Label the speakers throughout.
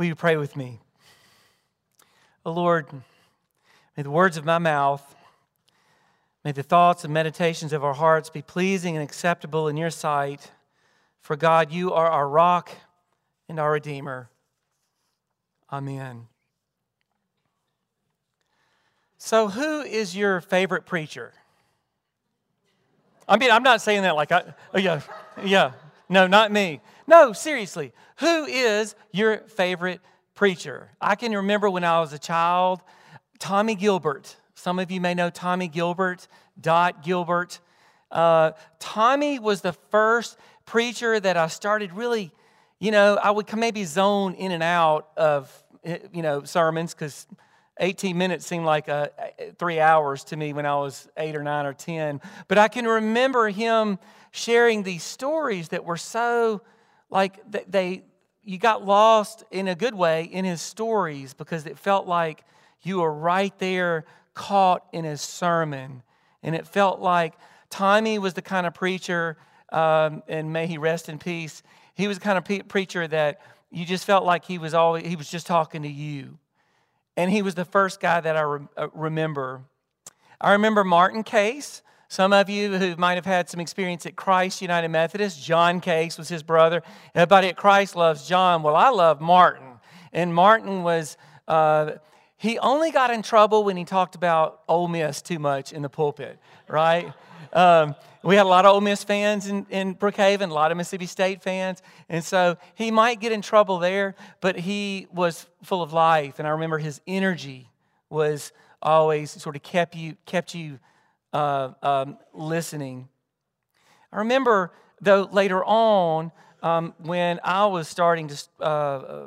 Speaker 1: Will you pray with me? Oh Lord, may the words of my mouth, may the thoughts and meditations of our hearts be pleasing and acceptable in your sight. For God, you are our rock and our Redeemer. Amen. So, who is your favorite preacher? I mean, I'm not saying that like I, oh, yeah, yeah. No, not me. No, seriously. Who is your favorite preacher? I can remember when I was a child, Tommy Gilbert. Some of you may know Tommy Gilbert, Dot Gilbert. Uh, Tommy was the first preacher that I started really, you know, I would maybe zone in and out of, eh, you know, sermons because 18 minutes seemed like uh, three hours to me when I was eight or nine or 10. But I can remember him sharing these stories that were so like they, you got lost in a good way in his stories because it felt like you were right there caught in his sermon. And it felt like Tommy was the kind of preacher, um, and may he rest in peace. He was the kind of pe- preacher that you just felt like he was always, he was just talking to you. And he was the first guy that I re- uh, remember. I remember Martin Case. Some of you who might have had some experience at Christ United Methodist, John Case was his brother. Everybody at Christ loves John. Well, I love Martin. And Martin was, uh, he only got in trouble when he talked about Ole Miss too much in the pulpit, right? Um, we had a lot of Ole Miss fans in, in Brookhaven, a lot of Mississippi State fans. And so he might get in trouble there, but he was full of life. And I remember his energy was always sort of kept you, kept you uh, um, listening. I remember, though, later on, um, when I was starting to uh, uh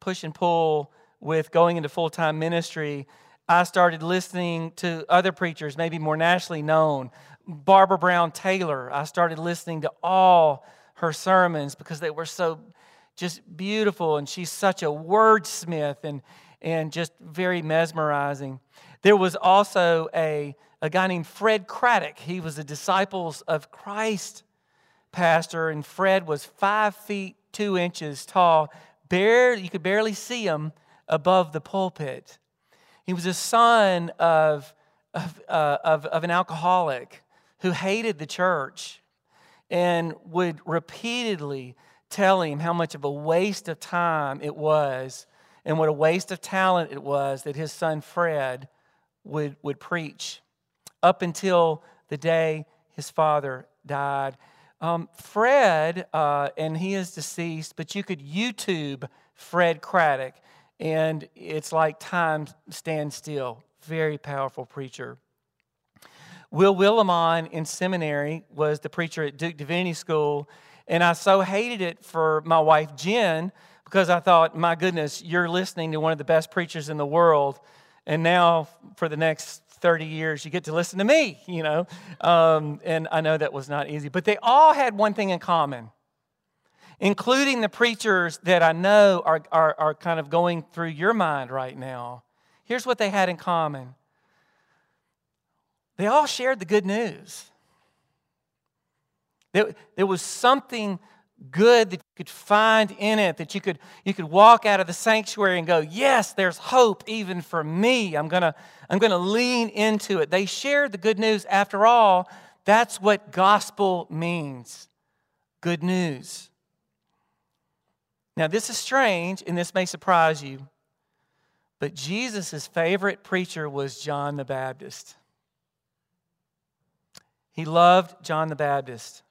Speaker 1: push and pull with going into full time ministry, I started listening to other preachers, maybe more nationally known. Barbara Brown Taylor. I started listening to all her sermons because they were so just beautiful, and she's such a wordsmith and, and just very mesmerizing. There was also a, a guy named Fred Craddock. He was a Disciples of Christ pastor, and Fred was five feet two inches tall. Bare, you could barely see him above the pulpit. He was a son of, of, uh, of, of an alcoholic who hated the church and would repeatedly tell him how much of a waste of time it was and what a waste of talent it was that his son Fred would, would preach up until the day his father died. Um, Fred, uh, and he is deceased, but you could YouTube Fred Craddock, and it's like time stands still. Very powerful preacher. Will Willimon in seminary was the preacher at Duke Divinity School, and I so hated it for my wife Jen because I thought, my goodness, you're listening to one of the best preachers in the world, and now for the next 30 years you get to listen to me, you know. Um, and I know that was not easy, but they all had one thing in common, including the preachers that I know are, are, are kind of going through your mind right now. Here's what they had in common they all shared the good news. There, there was something good that you could find in it, that you could, you could walk out of the sanctuary and go, Yes, there's hope even for me. I'm going to I'm going to lean into it. They shared the good news. After all, that's what gospel means good news. Now, this is strange and this may surprise you, but Jesus' favorite preacher was John the Baptist. He loved John the Baptist.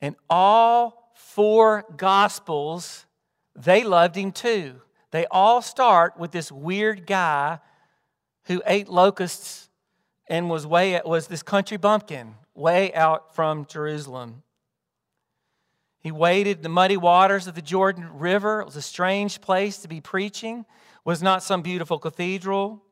Speaker 1: And all four gospels, they loved him too. They all start with this weird guy who ate locusts and was way was this country bumpkin way out from Jerusalem. He waded the muddy waters of the Jordan River. It was a strange place to be preaching. It was not some beautiful cathedral.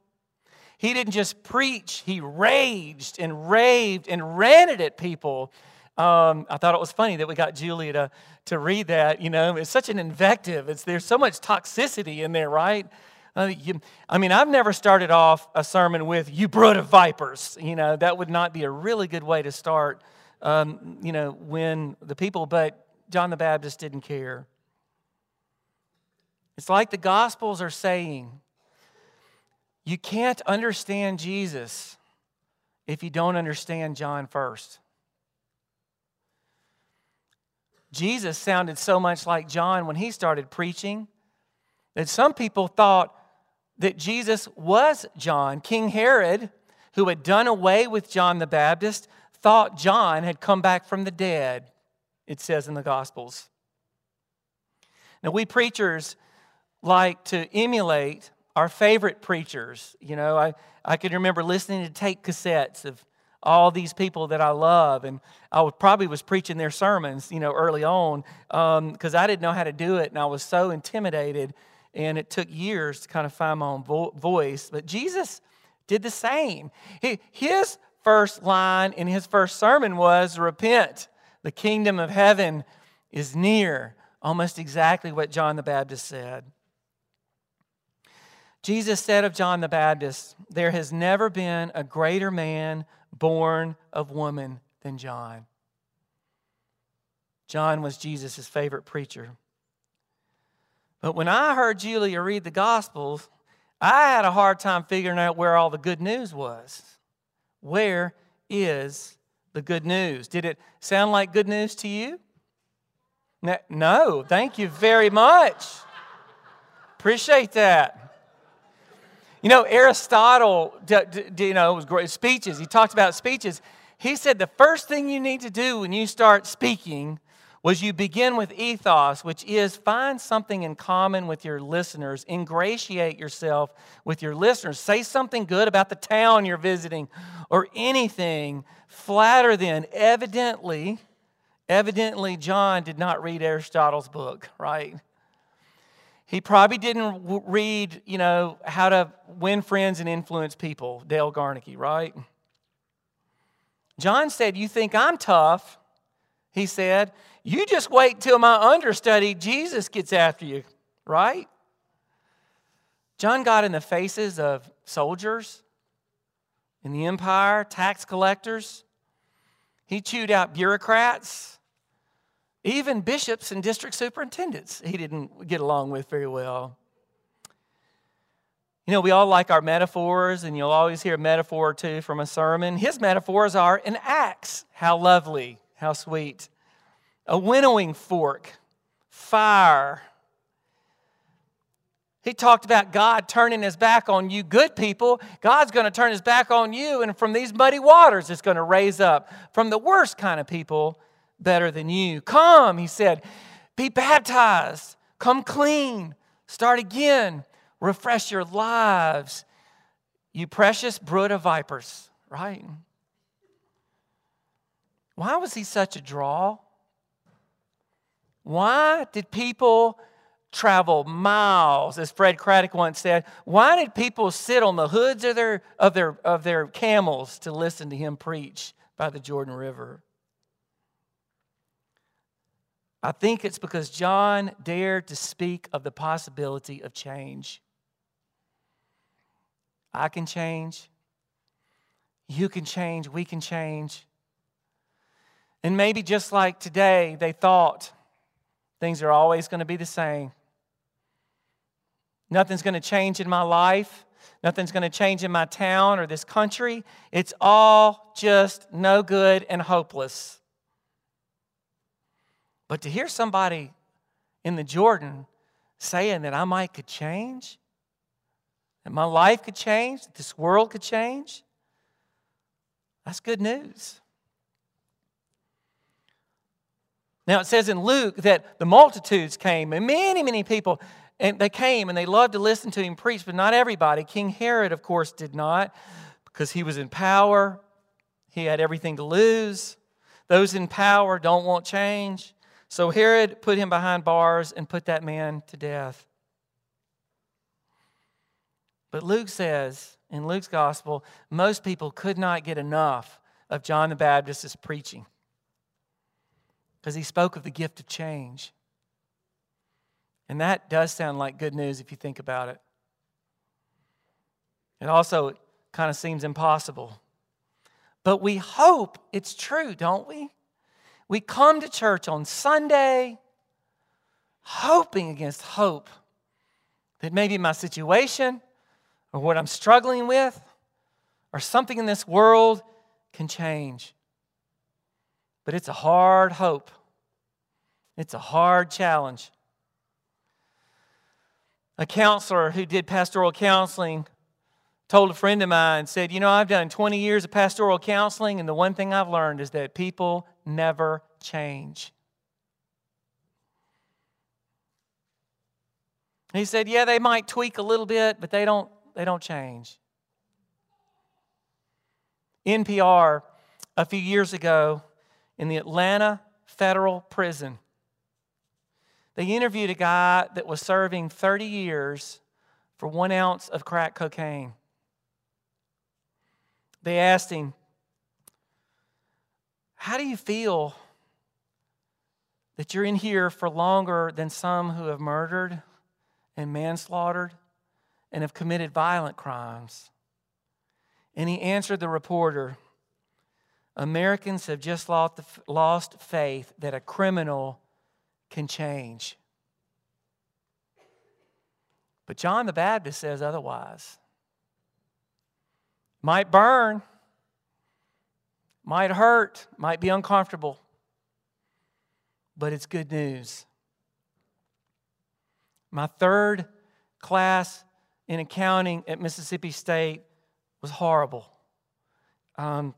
Speaker 1: He didn't just preach, he raged and raved and ranted at people. Um, I thought it was funny that we got Julia to, to read that. You know, it's such an invective. It's, there's so much toxicity in there, right? Uh, you, I mean, I've never started off a sermon with, you brood of vipers. You know, that would not be a really good way to start, um, you know, when the people, but John the Baptist didn't care. It's like the Gospels are saying you can't understand Jesus if you don't understand John first. Jesus sounded so much like John when he started preaching that some people thought that Jesus was John. King Herod, who had done away with John the Baptist, thought John had come back from the dead, it says in the Gospels. Now, we preachers like to emulate our favorite preachers. You know, I, I can remember listening to tape cassettes of all these people that I love, and I probably was preaching their sermons, you know, early on because um, I didn't know how to do it, and I was so intimidated, and it took years to kind of find my own vo- voice. But Jesus did the same. He, his first line in his first sermon was, "Repent, the kingdom of heaven is near." Almost exactly what John the Baptist said. Jesus said of John the Baptist, There has never been a greater man born of woman than John. John was Jesus' favorite preacher. But when I heard Julia read the Gospels, I had a hard time figuring out where all the good news was. Where is the good news? Did it sound like good news to you? No, thank you very much. Appreciate that. You know, Aristotle, you know, was great speeches. He talked about speeches. He said the first thing you need to do when you start speaking was you begin with ethos, which is find something in common with your listeners, ingratiate yourself with your listeners, say something good about the town you're visiting or anything, flatter them. Evidently, evidently, John did not read Aristotle's book, right? He probably didn't read, you know, how to win friends and influence people, Dale Carnegie, right? John said, You think I'm tough? He said, You just wait till my understudy, Jesus, gets after you, right? John got in the faces of soldiers in the empire, tax collectors. He chewed out bureaucrats. Even bishops and district superintendents, he didn't get along with very well. You know, we all like our metaphors, and you'll always hear a metaphor or two from a sermon. His metaphors are an axe. How lovely, how sweet. A winnowing fork, fire. He talked about God turning his back on you, good people. God's going to turn his back on you, and from these muddy waters, it's going to raise up from the worst kind of people better than you. Come, he said, be baptized, come clean, start again, refresh your lives, you precious brood of vipers, right? Why was he such a draw? Why did people travel miles, as Fred Craddock once said? Why did people sit on the hoods of their, of their, of their camels to listen to him preach by the Jordan River? I think it's because John dared to speak of the possibility of change. I can change. You can change. We can change. And maybe just like today, they thought things are always going to be the same. Nothing's going to change in my life. Nothing's going to change in my town or this country. It's all just no good and hopeless. But to hear somebody in the Jordan saying that I might could change, that my life could change, that this world could change, that's good news. Now it says in Luke that the multitudes came, and many, many people, and they came and they loved to listen to him preach, but not everybody. King Herod, of course, did not because he was in power. He had everything to lose. Those in power don't want change. So Herod put him behind bars and put that man to death. But Luke says, in Luke's gospel, most people could not get enough of John the Baptist's preaching because he spoke of the gift of change. And that does sound like good news if you think about it. It also kind of seems impossible. But we hope it's true, don't we? We come to church on Sunday hoping against hope that maybe my situation or what I'm struggling with or something in this world can change. But it's a hard hope, it's a hard challenge. A counselor who did pastoral counseling told a friend of mine, said, You know, I've done 20 years of pastoral counseling, and the one thing I've learned is that people never change. He said, Yeah, they might tweak a little bit, but they don't, they don't change. NPR, a few years ago, in the Atlanta Federal Prison, they interviewed a guy that was serving 30 years for one ounce of crack cocaine. They asked him, How do you feel that you're in here for longer than some who have murdered and manslaughtered and have committed violent crimes? And he answered the reporter Americans have just lost faith that a criminal can change. But John the Baptist says otherwise. Might burn, might hurt, might be uncomfortable, but it's good news. My third class in accounting at Mississippi State was horrible. Um,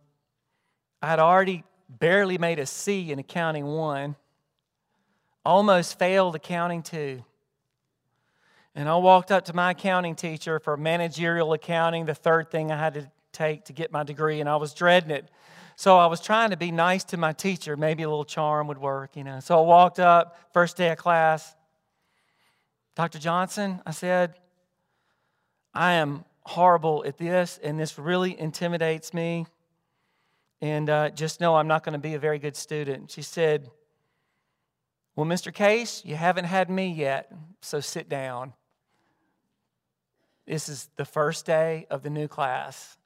Speaker 1: I had already barely made a C in accounting one, almost failed accounting two. And I walked up to my accounting teacher for managerial accounting, the third thing I had to take to get my degree, and I was dreading it. So I was trying to be nice to my teacher. Maybe a little charm would work, you know. So I walked up, first day of class. Dr. Johnson, I said, I am horrible at this, and this really intimidates me. And uh, just know I'm not going to be a very good student. She said, Well, Mr. Case, you haven't had me yet, so sit down. This is the first day of the new class.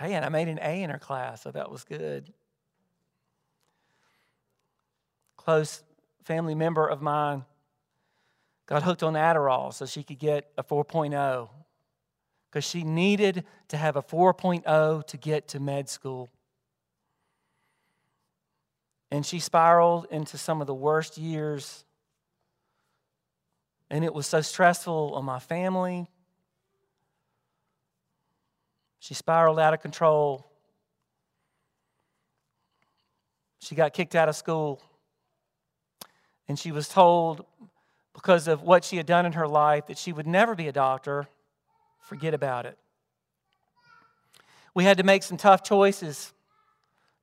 Speaker 1: Hey, and I made an A in her class, so that was good. Close family member of mine got hooked on Adderall so she could get a 4.0 because she needed to have a 4.0 to get to med school. And she spiraled into some of the worst years. And it was so stressful on my family, she spiraled out of control. She got kicked out of school. And she was told, because of what she had done in her life, that she would never be a doctor. Forget about it. We had to make some tough choices,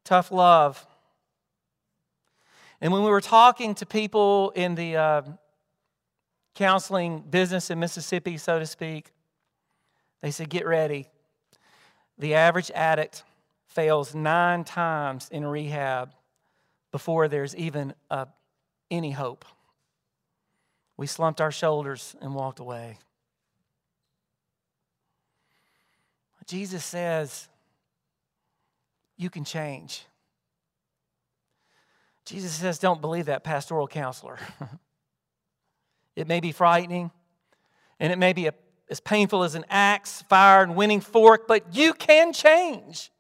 Speaker 1: tough love. And when we were talking to people in the uh, counseling business in Mississippi, so to speak, they said, Get ready. The average addict fails nine times in rehab before there's even a, any hope. We slumped our shoulders and walked away. Jesus says, You can change. Jesus says, Don't believe that pastoral counselor. it may be frightening, and it may be a as painful as an axe, fire, and winnowing fork, but you can change.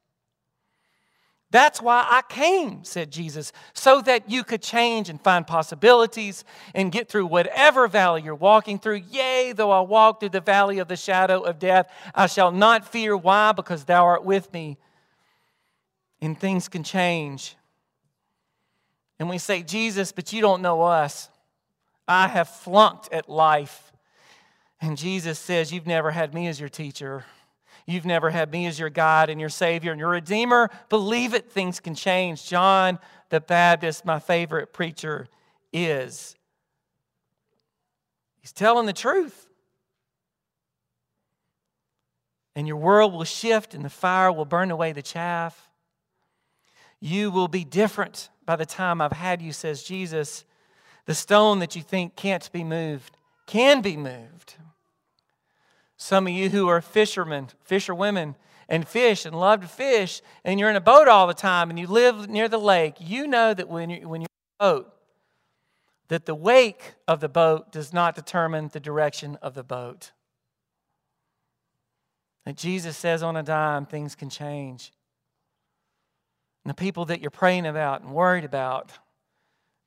Speaker 1: That's why I came, said Jesus, so that you could change and find possibilities and get through whatever valley you're walking through. Yea, though I walk through the valley of the shadow of death, I shall not fear. Why? Because thou art with me. And things can change. And we say, Jesus, but you don't know us. I have flunked at life. And Jesus says, You've never had me as your teacher. You've never had me as your God and your Savior and your Redeemer. Believe it, things can change. John the Baptist, my favorite preacher, is. He's telling the truth. And your world will shift and the fire will burn away the chaff. You will be different by the time I've had you, says Jesus. The stone that you think can't be moved can be moved. Some of you who are fishermen, fisherwomen, and fish and love to fish, and you're in a boat all the time and you live near the lake, you know that when, you, when you're in a boat, that the wake of the boat does not determine the direction of the boat. That Jesus says on a dime, things can change. And the people that you're praying about and worried about,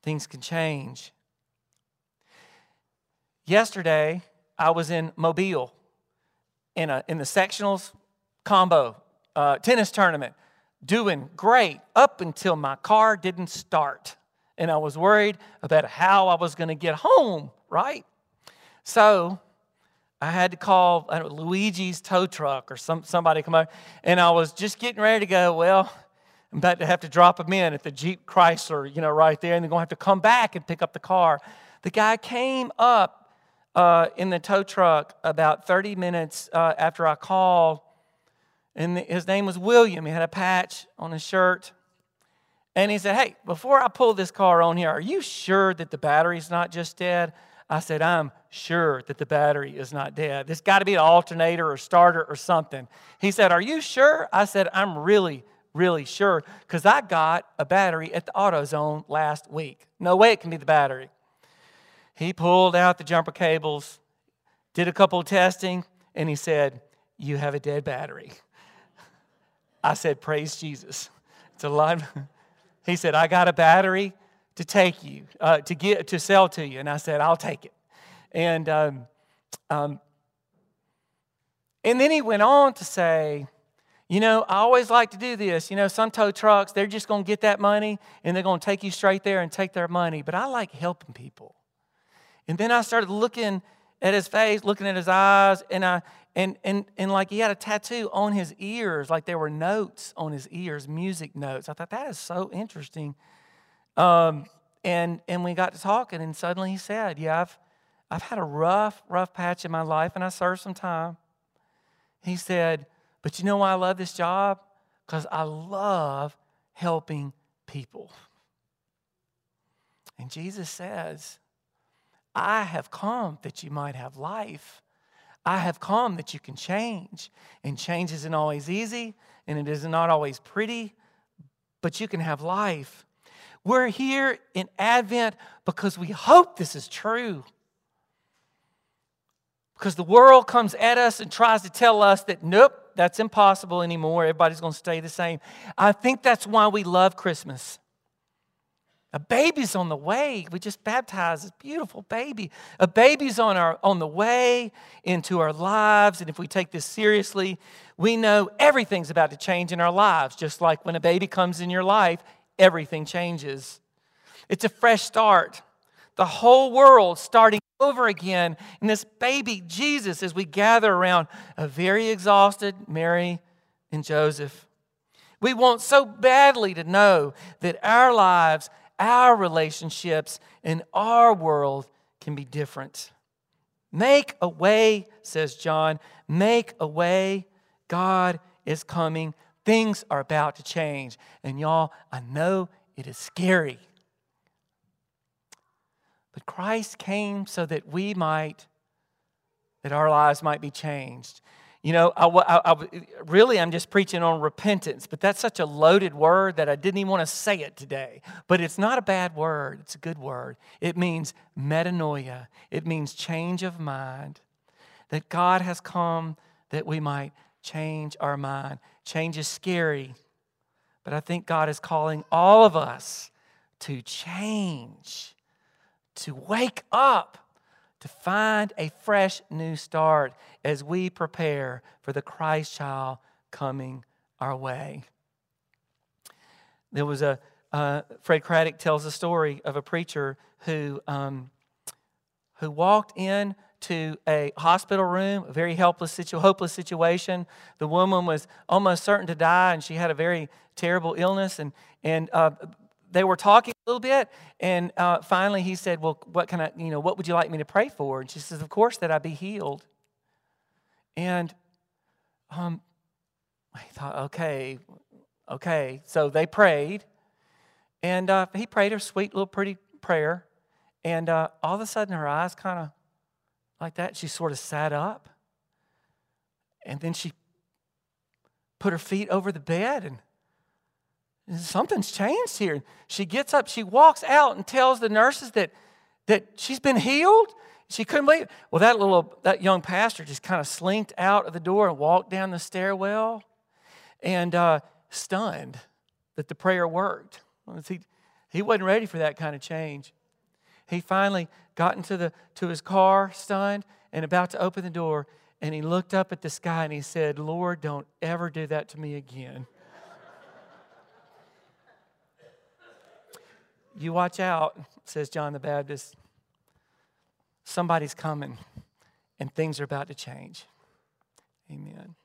Speaker 1: things can change. Yesterday, I was in Mobile in, a, in the sectionals combo uh, tennis tournament, doing great up until my car didn't start. And I was worried about how I was going to get home, right? So I had to call know, Luigi's tow truck or some, somebody come out, and I was just getting ready to go. Well, I'm about to have to drop them in at the Jeep Chrysler, you know, right there, and they're going to have to come back and pick up the car. The guy came up uh, in the tow truck about 30 minutes uh, after I called, and his name was William. He had a patch on his shirt. And he said, Hey, before I pull this car on here, are you sure that the battery's not just dead? I said, I'm sure that the battery is not dead. There's got to be an alternator or starter or something. He said, Are you sure? I said, I'm really, really sure because I got a battery at the AutoZone last week. No way it can be the battery. He pulled out the jumper cables, did a couple of testing, and he said, You have a dead battery. I said, Praise Jesus. It's a lot. He said, I got a battery to take you, uh, to get to sell to you. And I said, I'll take it. And um, um, and then he went on to say, you know, I always like to do this. You know, some tow trucks, they're just going to get that money and they're going to take you straight there and take their money. But I like helping people. And then I started looking at his face, looking at his eyes, and I and and and like he had a tattoo on his ears, like there were notes on his ears, music notes. I thought that is so interesting. Um, and and we got to talking, and suddenly he said, "Yeah, I've I've had a rough, rough patch in my life, and I served some time." He said, "But you know why I love this job? Because I love helping people." And Jesus says, "I have come that you might have life." I have come that you can change. And change isn't always easy and it is not always pretty, but you can have life. We're here in Advent because we hope this is true. Because the world comes at us and tries to tell us that, nope, that's impossible anymore. Everybody's going to stay the same. I think that's why we love Christmas. A baby's on the way. We just baptized this beautiful baby. A baby's on, our, on the way into our lives. And if we take this seriously, we know everything's about to change in our lives. Just like when a baby comes in your life, everything changes. It's a fresh start. The whole world starting over again. And this baby, Jesus, as we gather around a very exhausted Mary and Joseph. We want so badly to know that our lives our relationships in our world can be different. Make a way, says John. Make a way. God is coming. Things are about to change. And y'all, I know it is scary. But Christ came so that we might, that our lives might be changed. You know, I, I, I, really, I'm just preaching on repentance, but that's such a loaded word that I didn't even want to say it today. But it's not a bad word, it's a good word. It means metanoia, it means change of mind. That God has come that we might change our mind. Change is scary, but I think God is calling all of us to change, to wake up to find a fresh new start as we prepare for the Christ child coming our way. There was a, uh, Fred Craddock tells a story of a preacher who, um, who walked in to a hospital room, a very helpless, situ- hopeless situation. The woman was almost certain to die, and she had a very terrible illness. And, and uh, they were talking a little bit, and uh, finally he said, "Well, what can I, you know, what would you like me to pray for?" And she says, "Of course, that I be healed." And um, I thought, okay, okay. So they prayed, and uh, he prayed a sweet little pretty prayer, and uh, all of a sudden her eyes kind of like that. She sort of sat up, and then she put her feet over the bed and something's changed here. She gets up, she walks out and tells the nurses that that she's been healed? She couldn't believe it. Well, that little, that young pastor just kind of slinked out of the door and walked down the stairwell and uh, stunned that the prayer worked. He, he wasn't ready for that kind of change. He finally got into the, to his car, stunned, and about to open the door, and he looked up at the sky and he said, Lord, don't ever do that to me again. You watch out, says John the Baptist. Somebody's coming, and things are about to change. Amen.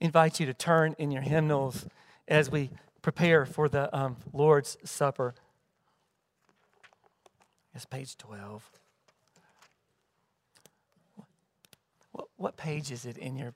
Speaker 1: invite you to turn in your hymnals as we prepare for the um, Lord's Supper. It's page 12. What, what page is it in your